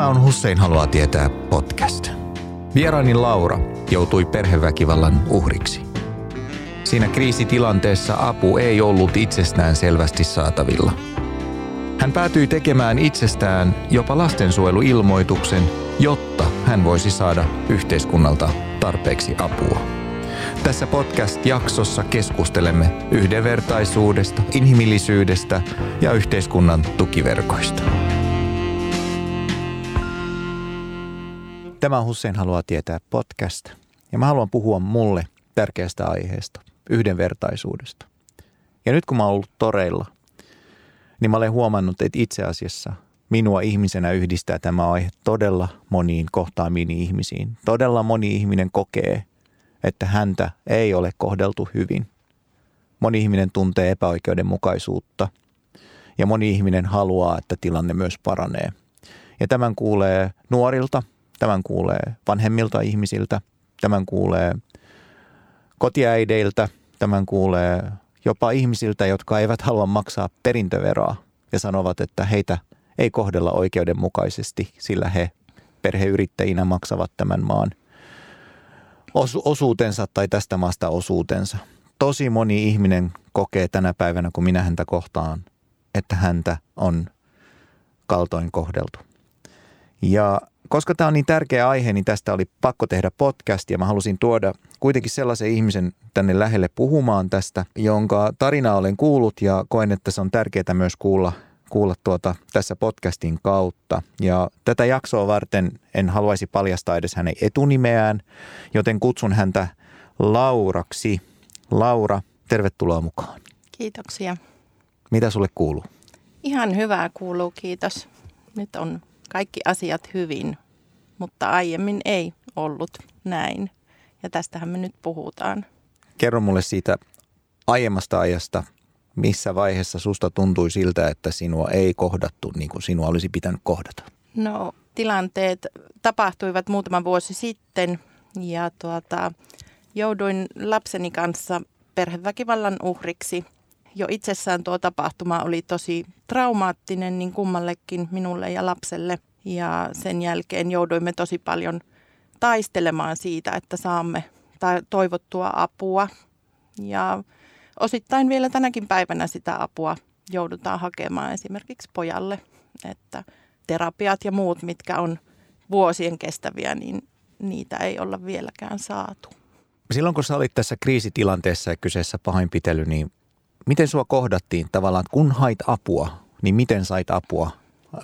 Tämä on Hussein haluaa tietää podcast. Vieraani Laura joutui perheväkivallan uhriksi. Siinä kriisitilanteessa apu ei ollut itsestään selvästi saatavilla. Hän päätyi tekemään itsestään jopa lastensuojeluilmoituksen, jotta hän voisi saada yhteiskunnalta tarpeeksi apua. Tässä podcast-jaksossa keskustelemme yhdenvertaisuudesta, inhimillisyydestä ja yhteiskunnan tukiverkoista. Tämä on Hussein haluaa tietää podcast ja mä haluan puhua mulle tärkeästä aiheesta, yhdenvertaisuudesta. Ja nyt kun mä oon ollut toreilla, niin mä olen huomannut, että itse asiassa minua ihmisenä yhdistää tämä aihe todella moniin kohtaamiin ihmisiin. Todella moni ihminen kokee, että häntä ei ole kohdeltu hyvin. Moni ihminen tuntee epäoikeudenmukaisuutta ja moni ihminen haluaa, että tilanne myös paranee. Ja tämän kuulee nuorilta, tämän kuulee vanhemmilta ihmisiltä, tämän kuulee kotiäideiltä, tämän kuulee jopa ihmisiltä, jotka eivät halua maksaa perintöveroa ja sanovat, että heitä ei kohdella oikeudenmukaisesti, sillä he perheyrittäjinä maksavat tämän maan osu- osuutensa tai tästä maasta osuutensa. Tosi moni ihminen kokee tänä päivänä, kun minä häntä kohtaan, että häntä on kaltoin kohdeltu. Ja koska tämä on niin tärkeä aihe, niin tästä oli pakko tehdä podcast ja mä halusin tuoda kuitenkin sellaisen ihmisen tänne lähelle puhumaan tästä, jonka tarina olen kuullut ja koen, että se on tärkeää myös kuulla, kuulla tuota tässä podcastin kautta. Ja tätä jaksoa varten en haluaisi paljastaa edes hänen etunimeään, joten kutsun häntä Lauraksi. Laura, tervetuloa mukaan. Kiitoksia. Mitä sulle kuuluu? Ihan hyvää kuuluu, kiitos. Nyt on kaikki asiat hyvin, mutta aiemmin ei ollut näin. Ja tästähän me nyt puhutaan. Kerro mulle siitä aiemmasta ajasta, missä vaiheessa susta tuntui siltä, että sinua ei kohdattu niin kuin sinua olisi pitänyt kohdata? No tilanteet tapahtuivat muutama vuosi sitten ja tuota, jouduin lapseni kanssa perheväkivallan uhriksi. Jo itsessään tuo tapahtuma oli tosi traumaattinen niin kummallekin minulle ja lapselle. Ja sen jälkeen jouduimme tosi paljon taistelemaan siitä, että saamme toivottua apua. Ja osittain vielä tänäkin päivänä sitä apua joudutaan hakemaan esimerkiksi pojalle, että terapiat ja muut, mitkä on vuosien kestäviä, niin niitä ei olla vieläkään saatu. Silloin kun sä olit tässä kriisitilanteessa ja kyseessä pahoinpitely, niin miten sua kohdattiin tavallaan, kun hait apua, niin miten sait apua?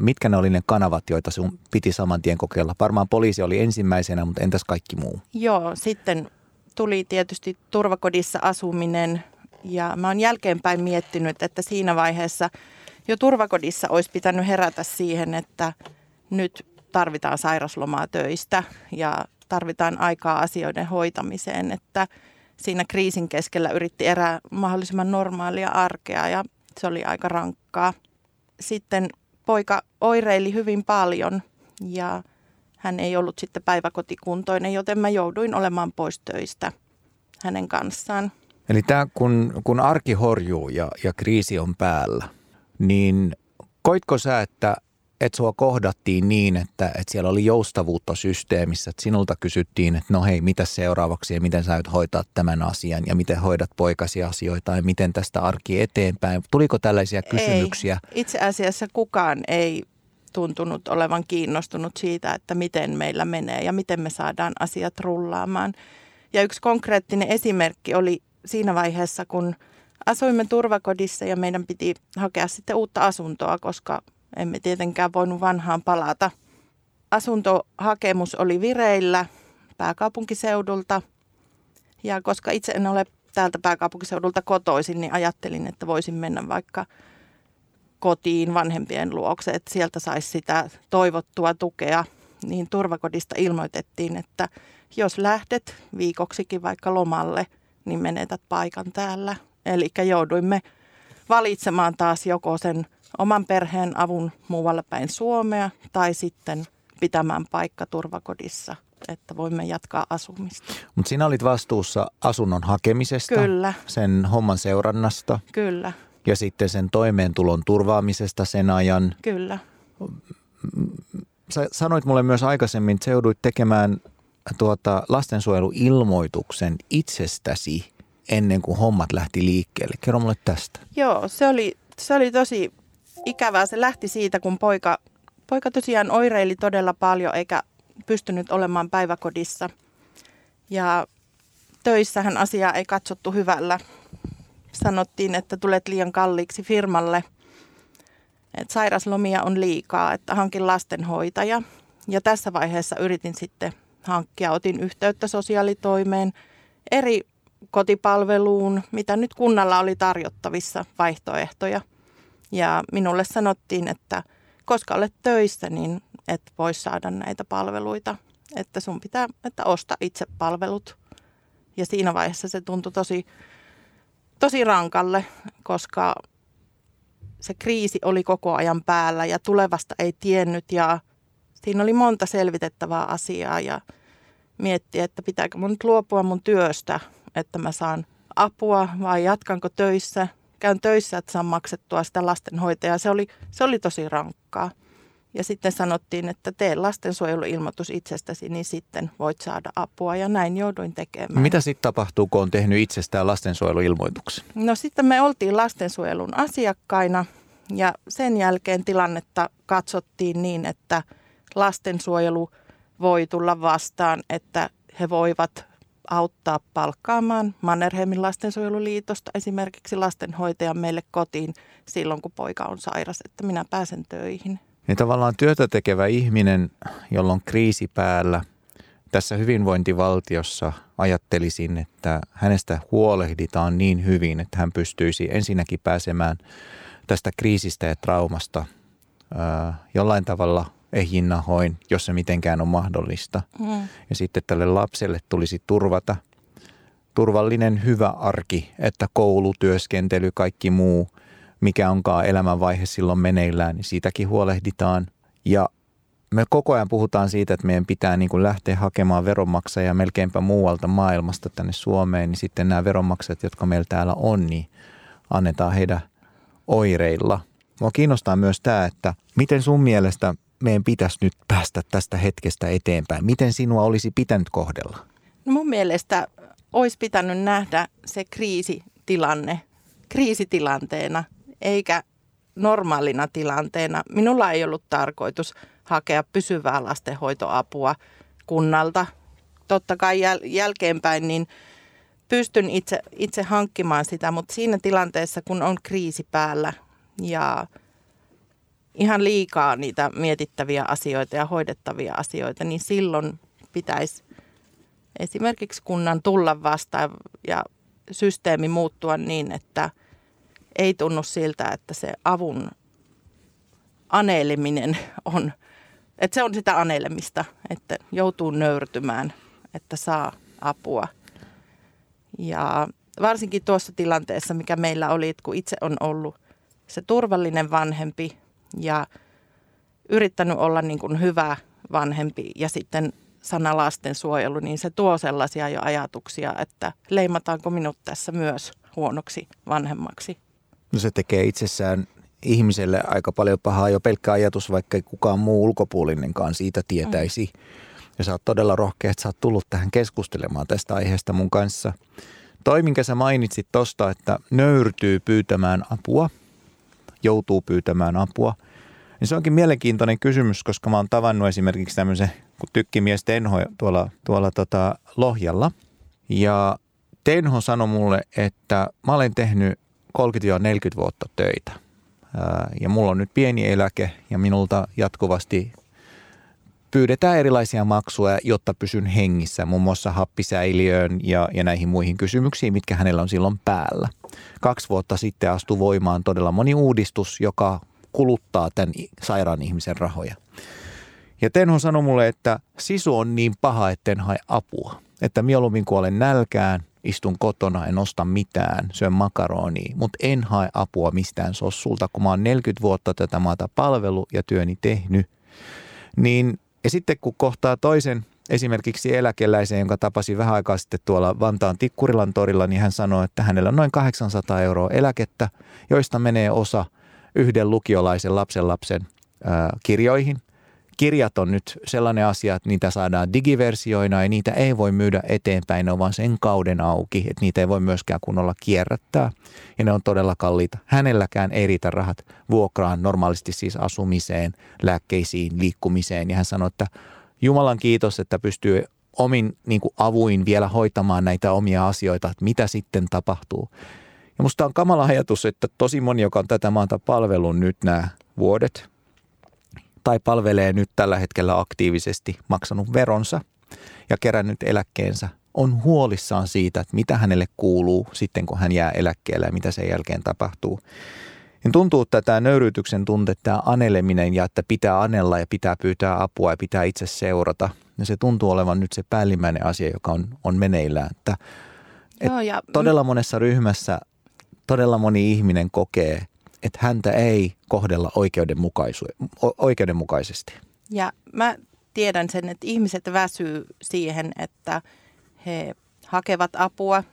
Mitkä ne oli ne kanavat, joita sun piti saman tien kokeilla? Varmaan poliisi oli ensimmäisenä, mutta entäs kaikki muu? Joo, sitten tuli tietysti turvakodissa asuminen ja mä oon jälkeenpäin miettinyt, että siinä vaiheessa jo turvakodissa olisi pitänyt herätä siihen, että nyt tarvitaan sairaslomaa töistä ja tarvitaan aikaa asioiden hoitamiseen, että siinä kriisin keskellä yritti erää mahdollisimman normaalia arkea ja se oli aika rankkaa. Sitten poika oireili hyvin paljon ja hän ei ollut sitten päiväkotikuntoinen, joten mä jouduin olemaan pois töistä hänen kanssaan. Eli tämä, kun, kun arki horjuu ja, ja kriisi on päällä, niin koitko sä, että että sua kohdattiin niin, että, että siellä oli joustavuutta systeemissä, että sinulta kysyttiin, että no hei, mitä seuraavaksi ja miten sä aiot hoitaa tämän asian ja miten hoidat poikasi asioita ja miten tästä arki eteenpäin. Tuliko tällaisia kysymyksiä? Ei. Itse asiassa kukaan ei tuntunut olevan kiinnostunut siitä, että miten meillä menee ja miten me saadaan asiat rullaamaan. Ja yksi konkreettinen esimerkki oli siinä vaiheessa, kun asuimme turvakodissa ja meidän piti hakea sitten uutta asuntoa, koska emme tietenkään voinut vanhaan palata. Asuntohakemus oli vireillä pääkaupunkiseudulta ja koska itse en ole täältä pääkaupunkiseudulta kotoisin, niin ajattelin, että voisin mennä vaikka kotiin vanhempien luokse, että sieltä saisi sitä toivottua tukea. Niin turvakodista ilmoitettiin, että jos lähdet viikoksikin vaikka lomalle, niin menetät paikan täällä. Eli jouduimme valitsemaan taas joko sen oman perheen avun muualle päin Suomea tai sitten pitämään paikka turvakodissa, että voimme jatkaa asumista. Mutta sinä olit vastuussa asunnon hakemisesta, Kyllä. sen homman seurannasta. Kyllä. Ja sitten sen toimeentulon turvaamisesta sen ajan. Kyllä. sä sanoit mulle myös aikaisemmin, että jouduit tekemään tuota lastensuojeluilmoituksen itsestäsi ennen kuin hommat lähti liikkeelle. Kerro mulle tästä. Joo, se oli, se oli tosi ikävää. Se lähti siitä, kun poika, poika tosiaan oireili todella paljon eikä pystynyt olemaan päiväkodissa. Ja töissähän asiaa ei katsottu hyvällä. Sanottiin, että tulet liian kalliiksi firmalle. Että sairaslomia on liikaa, että hankin lastenhoitaja. Ja tässä vaiheessa yritin sitten hankkia, otin yhteyttä sosiaalitoimeen, eri kotipalveluun, mitä nyt kunnalla oli tarjottavissa vaihtoehtoja. Ja minulle sanottiin, että koska olet töissä, niin et voi saada näitä palveluita. Että sun pitää, että osta itse palvelut. Ja siinä vaiheessa se tuntui tosi, tosi rankalle, koska se kriisi oli koko ajan päällä ja tulevasta ei tiennyt ja siinä oli monta selvitettävää asiaa ja miettiä, että pitääkö mun nyt luopua mun työstä, että mä saan apua vai jatkanko töissä. Käyn töissä, että saan maksettua sitä lastenhoitajaa. Se oli, se oli tosi rankkaa. Ja sitten sanottiin, että tee lastensuojeluilmoitus itsestäsi, niin sitten voit saada apua. Ja näin jouduin tekemään. Mitä sitten tapahtuu, kun on tehnyt itsestään lastensuojeluilmoituksen? No sitten me oltiin lastensuojelun asiakkaina ja sen jälkeen tilannetta katsottiin niin, että lastensuojelu voi tulla vastaan, että he voivat auttaa palkkaamaan Mannerheimin lastensuojeluliitosta esimerkiksi lastenhoitajan meille kotiin silloin, kun poika on sairas, että minä pääsen töihin. Niin tavallaan työtä tekevä ihminen, jolla on kriisi päällä, tässä hyvinvointivaltiossa ajattelisin, että hänestä huolehditaan niin hyvin, että hän pystyisi ensinnäkin pääsemään tästä kriisistä ja traumasta jollain tavalla ehjinnahoin, jos se mitenkään on mahdollista. Mm. Ja sitten tälle lapselle tulisi turvata turvallinen hyvä arki, että koulutyöskentely, kaikki muu, mikä onkaan elämänvaihe silloin meneillään, niin siitäkin huolehditaan. Ja me koko ajan puhutaan siitä, että meidän pitää niin kuin lähteä hakemaan veronmaksajia melkeinpä muualta maailmasta tänne Suomeen, niin sitten nämä veronmaksajat, jotka meillä täällä on, niin annetaan heidän oireilla. Mua kiinnostaa myös tämä, että miten sun mielestä meidän pitäisi nyt päästä tästä hetkestä eteenpäin? Miten sinua olisi pitänyt kohdella? No mun mielestä olisi pitänyt nähdä se kriisitilanne kriisitilanteena eikä normaalina tilanteena. Minulla ei ollut tarkoitus hakea pysyvää lastenhoitoapua kunnalta. Totta kai jäl- jälkeenpäin niin pystyn itse, itse hankkimaan sitä, mutta siinä tilanteessa, kun on kriisi päällä ja ihan liikaa niitä mietittäviä asioita ja hoidettavia asioita, niin silloin pitäisi esimerkiksi kunnan tulla vastaan ja systeemi muuttua niin, että ei tunnu siltä, että se avun aneleminen on, että se on sitä anelemista, että joutuu nöyrtymään, että saa apua. Ja varsinkin tuossa tilanteessa, mikä meillä oli, että kun itse on ollut se turvallinen vanhempi, ja yrittänyt olla niin kuin hyvä vanhempi ja sitten sana lastensuojelu, niin se tuo sellaisia jo ajatuksia, että leimataanko minut tässä myös huonoksi vanhemmaksi. No se tekee itsessään ihmiselle aika paljon pahaa jo pelkkä ajatus, vaikka ei kukaan muu ulkopuolinenkaan siitä tietäisi. Mm. Ja sä oot todella rohkea, että sä oot tullut tähän keskustelemaan tästä aiheesta mun kanssa. Toi, minkä sä mainitsit tosta, että nöyrtyy pyytämään apua, joutuu pyytämään apua – niin se onkin mielenkiintoinen kysymys, koska mä oon tavannut esimerkiksi tämmöisen kuin tykkimies Tenho tuolla, tuolla tota Lohjalla. Ja Tenho sanoi mulle, että mä olen tehnyt 30-40 vuotta töitä. Ja mulla on nyt pieni eläke ja minulta jatkuvasti pyydetään erilaisia maksuja, jotta pysyn hengissä, muun muassa happisäiliöön ja, ja näihin muihin kysymyksiin, mitkä hänellä on silloin päällä. Kaksi vuotta sitten astui voimaan todella moni uudistus, joka kuluttaa tämän sairaan ihmisen rahoja. Ja Tenho sanoi mulle, että sisu on niin paha, etten hae apua. Että mieluummin kuolen nälkään, istun kotona, en osta mitään, syön makaronia, mutta en hae apua mistään sossulta, kun mä oon 40 vuotta tätä maata palvelu ja työni tehnyt. Niin, ja sitten kun kohtaa toisen esimerkiksi eläkeläisen, jonka tapasin vähän aikaa sitten tuolla Vantaan Tikkurilan torilla, niin hän sanoi, että hänellä on noin 800 euroa eläkettä, joista menee osa – yhden lukiolaisen lapsen lapsen kirjoihin, kirjat on nyt sellainen asia, että niitä saadaan digiversioina ja niitä ei voi myydä eteenpäin, ne on vaan sen kauden auki, että niitä ei voi myöskään kunnolla kierrättää. Ja ne on todella kalliita. Hänelläkään ei riitä rahat vuokraan, normaalisti siis asumiseen, lääkkeisiin, liikkumiseen. Ja hän sanoi, että Jumalan kiitos, että pystyy omin niin kuin avuin vielä hoitamaan näitä omia asioita, että mitä sitten tapahtuu. Ja musta on kamala ajatus, että tosi moni, joka on tätä maata palvelun nyt nämä vuodet, tai palvelee nyt tällä hetkellä aktiivisesti, maksanut veronsa ja kerännyt eläkkeensä, on huolissaan siitä, että mitä hänelle kuuluu sitten, kun hän jää eläkkeelle ja mitä sen jälkeen tapahtuu. Niin tuntuu, että tämä nöyryytyksen tunte, tämä aneleminen ja että pitää anella ja pitää pyytää apua ja pitää itse seurata, ja se tuntuu olevan nyt se päällimmäinen asia, joka on, on meneillään. Että, et Joo, ja... Todella monessa ryhmässä todella moni ihminen kokee, että häntä ei kohdella oikeudenmukaisesti. Ja mä tiedän sen, että ihmiset väsyy siihen, että he hakevat apua.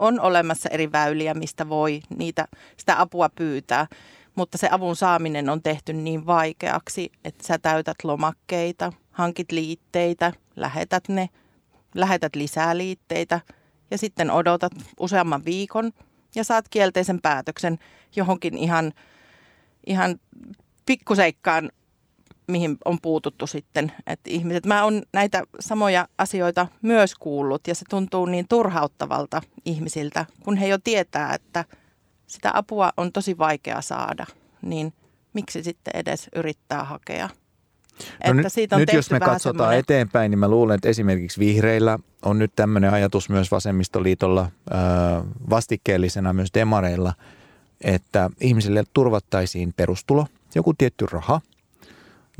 On olemassa eri väyliä, mistä voi niitä, sitä apua pyytää, mutta se avun saaminen on tehty niin vaikeaksi, että sä täytät lomakkeita, hankit liitteitä, lähetät ne, lähetät lisää liitteitä ja sitten odotat useamman viikon ja saat kielteisen päätöksen johonkin ihan, ihan pikkuseikkaan, mihin on puututtu sitten. Että ihmiset, mä oon näitä samoja asioita myös kuullut ja se tuntuu niin turhauttavalta ihmisiltä, kun he jo tietää, että sitä apua on tosi vaikea saada, niin miksi sitten edes yrittää hakea? No että siitä on nyt jos me katsotaan semmoinen... eteenpäin, niin mä luulen, että esimerkiksi vihreillä on nyt tämmöinen ajatus myös vasemmistoliitolla vastikkeellisena myös demareilla, että ihmisille turvattaisiin perustulo, joku tietty raha,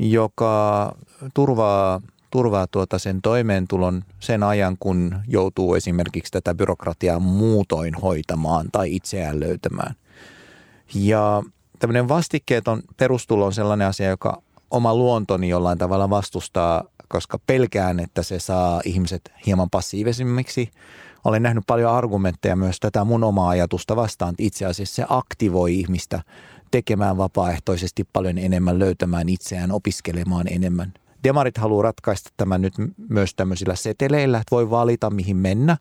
joka turvaa, turvaa tuota sen toimeentulon sen ajan, kun joutuu esimerkiksi tätä byrokratiaa muutoin hoitamaan tai itseään löytämään. Ja tämmöinen vastikkeeton perustulo on sellainen asia, joka oma luontoni jollain tavalla vastustaa, koska pelkään, että se saa ihmiset hieman passiivisimmiksi. Olen nähnyt paljon argumentteja myös tätä mun omaa ajatusta vastaan, että itse asiassa se aktivoi ihmistä tekemään vapaaehtoisesti paljon enemmän, löytämään itseään, opiskelemaan enemmän. Demarit haluaa ratkaista tämän nyt myös tämmöisillä seteleillä, että voi valita mihin mennä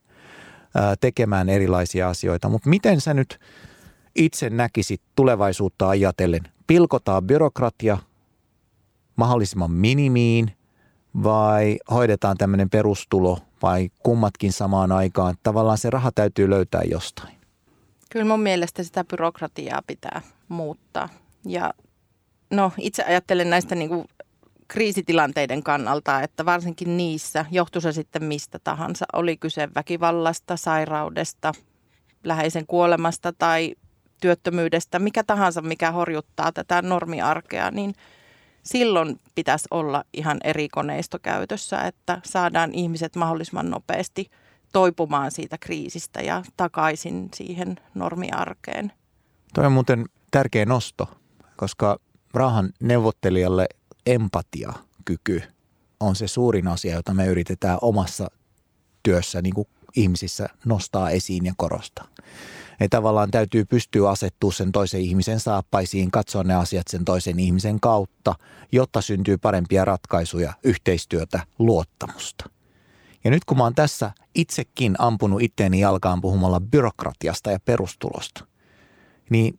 tekemään erilaisia asioita. Mutta miten sä nyt itse näkisit tulevaisuutta ajatellen? Pilkotaan byrokratia, mahdollisimman minimiin vai hoidetaan tämmöinen perustulo vai kummatkin samaan aikaan? Tavallaan se raha täytyy löytää jostain. Kyllä mun mielestä sitä byrokratiaa pitää muuttaa. Ja no itse ajattelen näistä niin kuin kriisitilanteiden kannalta, että varsinkin niissä, johtuu se sitten mistä tahansa, oli kyse väkivallasta, sairaudesta, läheisen kuolemasta tai työttömyydestä, mikä tahansa, mikä horjuttaa tätä normiarkea, niin – silloin pitäisi olla ihan eri koneisto käytössä, että saadaan ihmiset mahdollisimman nopeasti toipumaan siitä kriisistä ja takaisin siihen normiarkeen. Tuo on muuten tärkeä nosto, koska rahan neuvottelijalle empatiakyky on se suurin asia, jota me yritetään omassa työssä niin kuin ihmisissä nostaa esiin ja korostaa. Ja tavallaan täytyy pystyä asettua sen toisen ihmisen saappaisiin, katsoa ne asiat sen toisen ihmisen kautta, jotta syntyy parempia ratkaisuja, yhteistyötä, luottamusta. Ja nyt kun mä oon tässä itsekin ampunut itteeni jalkaan puhumalla byrokratiasta ja perustulosta, niin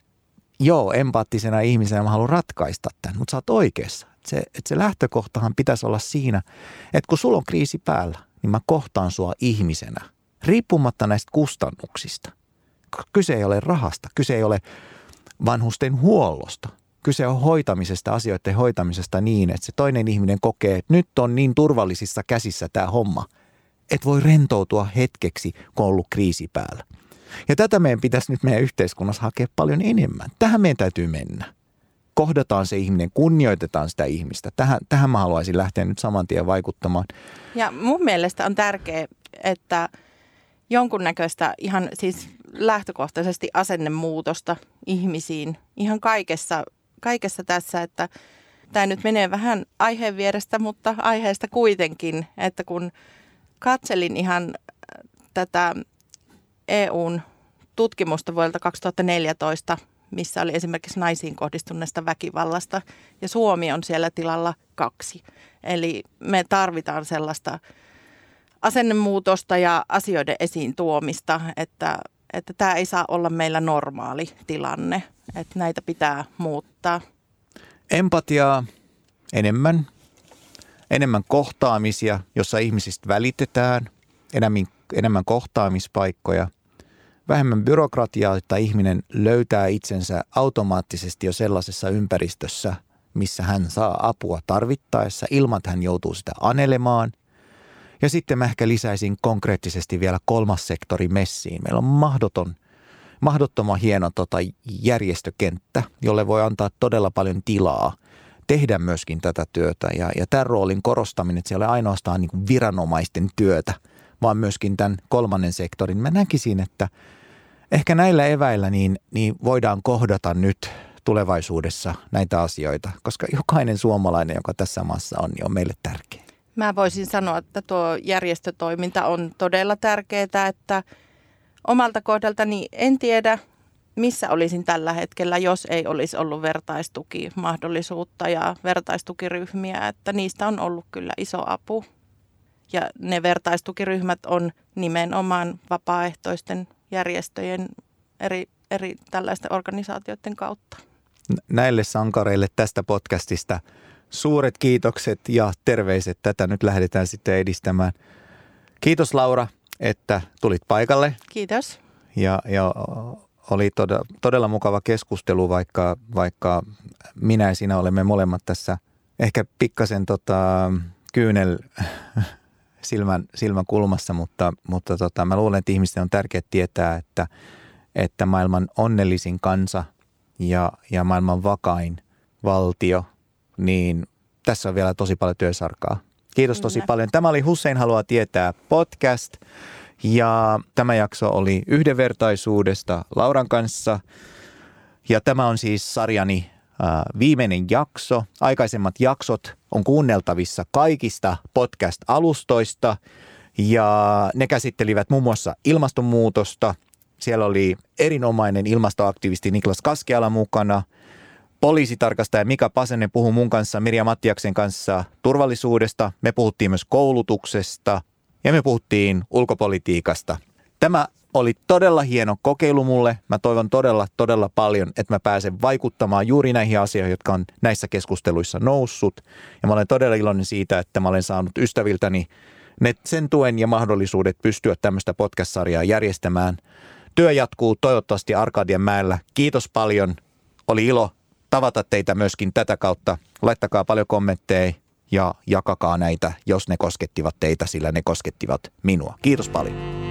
joo, empaattisena ihmisenä mä haluan ratkaista tämän, mutta sä oot oikeassa. Että se, että se lähtökohtahan pitäisi olla siinä, että kun sulla on kriisi päällä, niin mä kohtaan sua ihmisenä, riippumatta näistä kustannuksista kyse ei ole rahasta, kyse ei ole vanhusten huollosta. Kyse on hoitamisesta, asioiden hoitamisesta niin, että se toinen ihminen kokee, että nyt on niin turvallisissa käsissä tämä homma, että voi rentoutua hetkeksi, kun on ollut kriisi päällä. Ja tätä meidän pitäisi nyt meidän yhteiskunnassa hakea paljon enemmän. Tähän meidän täytyy mennä. Kohdataan se ihminen, kunnioitetaan sitä ihmistä. Tähän, tähän mä haluaisin lähteä nyt saman tien vaikuttamaan. Ja mun mielestä on tärkeää, että jonkunnäköistä ihan siis lähtökohtaisesti asennemuutosta ihmisiin ihan kaikessa, kaikessa tässä, että tämä nyt menee vähän aiheen vierestä, mutta aiheesta kuitenkin, että kun katselin ihan tätä EUn tutkimusta vuodelta 2014, missä oli esimerkiksi naisiin kohdistuneesta väkivallasta. Ja Suomi on siellä tilalla kaksi. Eli me tarvitaan sellaista asennemuutosta ja asioiden esiin tuomista, että, että tämä ei saa olla meillä normaali tilanne, että näitä pitää muuttaa. Empatiaa enemmän, enemmän kohtaamisia, jossa ihmisistä välitetään, enemmän, enemmän kohtaamispaikkoja, vähemmän byrokratiaa, että ihminen löytää itsensä automaattisesti jo sellaisessa ympäristössä, missä hän saa apua tarvittaessa ilman, että hän joutuu sitä anelemaan. Ja sitten mä ehkä lisäisin konkreettisesti vielä kolmas sektori messiin. Meillä on mahdoton, mahdottoman hieno tota järjestökenttä, jolle voi antaa todella paljon tilaa tehdä myöskin tätä työtä. Ja, ja tämän roolin korostaminen, että se ei ole ainoastaan niin viranomaisten työtä, vaan myöskin tämän kolmannen sektorin. Mä näkisin, että ehkä näillä eväillä niin, niin voidaan kohdata nyt tulevaisuudessa näitä asioita, koska jokainen suomalainen, joka tässä maassa on, niin on meille tärkeä. Mä voisin sanoa, että tuo järjestötoiminta on todella tärkeää, että omalta kohdaltani en tiedä, missä olisin tällä hetkellä, jos ei olisi ollut vertaistukimahdollisuutta ja vertaistukiryhmiä, että niistä on ollut kyllä iso apu. Ja ne vertaistukiryhmät on nimenomaan vapaaehtoisten järjestöjen eri, eri tällaisten organisaatioiden kautta. Näille sankareille tästä podcastista suuret kiitokset ja terveiset. Tätä nyt lähdetään sitten edistämään. Kiitos Laura, että tulit paikalle. Kiitos. Ja, ja oli todella, todella mukava keskustelu, vaikka, vaikka minä ja sinä olemme molemmat tässä ehkä pikkasen tota, kyynel silmän, silmän kulmassa, mutta, mutta tota, mä luulen, että ihmisten on tärkeää tietää, että, että maailman onnellisin kansa ja, ja maailman vakain valtio, niin tässä on vielä tosi paljon työsarkaa. Kiitos tosi Kyllä. paljon. Tämä oli Hussein haluaa tietää podcast ja tämä jakso oli yhdenvertaisuudesta Lauran kanssa. Ja tämä on siis sarjani viimeinen jakso. Aikaisemmat jaksot on kuunneltavissa kaikista podcast-alustoista ja ne käsittelivät muun muassa ilmastonmuutosta. Siellä oli erinomainen ilmastoaktivisti Niklas Kaskeala mukana. Poliisitarkastaja Mika Pasenen puhui mun kanssa, Mirja Mattiaksen kanssa turvallisuudesta. Me puhuttiin myös koulutuksesta ja me puhuttiin ulkopolitiikasta. Tämä oli todella hieno kokeilu mulle. Mä toivon todella, todella paljon, että mä pääsen vaikuttamaan juuri näihin asioihin, jotka on näissä keskusteluissa noussut. Ja mä olen todella iloinen siitä, että mä olen saanut ystäviltäni ne, sen tuen ja mahdollisuudet pystyä tämmöistä podcast-sarjaa järjestämään. Työ jatkuu toivottavasti Arkadian mäellä. Kiitos paljon. Oli ilo tavata teitä myöskin tätä kautta. Laittakaa paljon kommentteja ja jakakaa näitä, jos ne koskettivat teitä, sillä ne koskettivat minua. Kiitos paljon.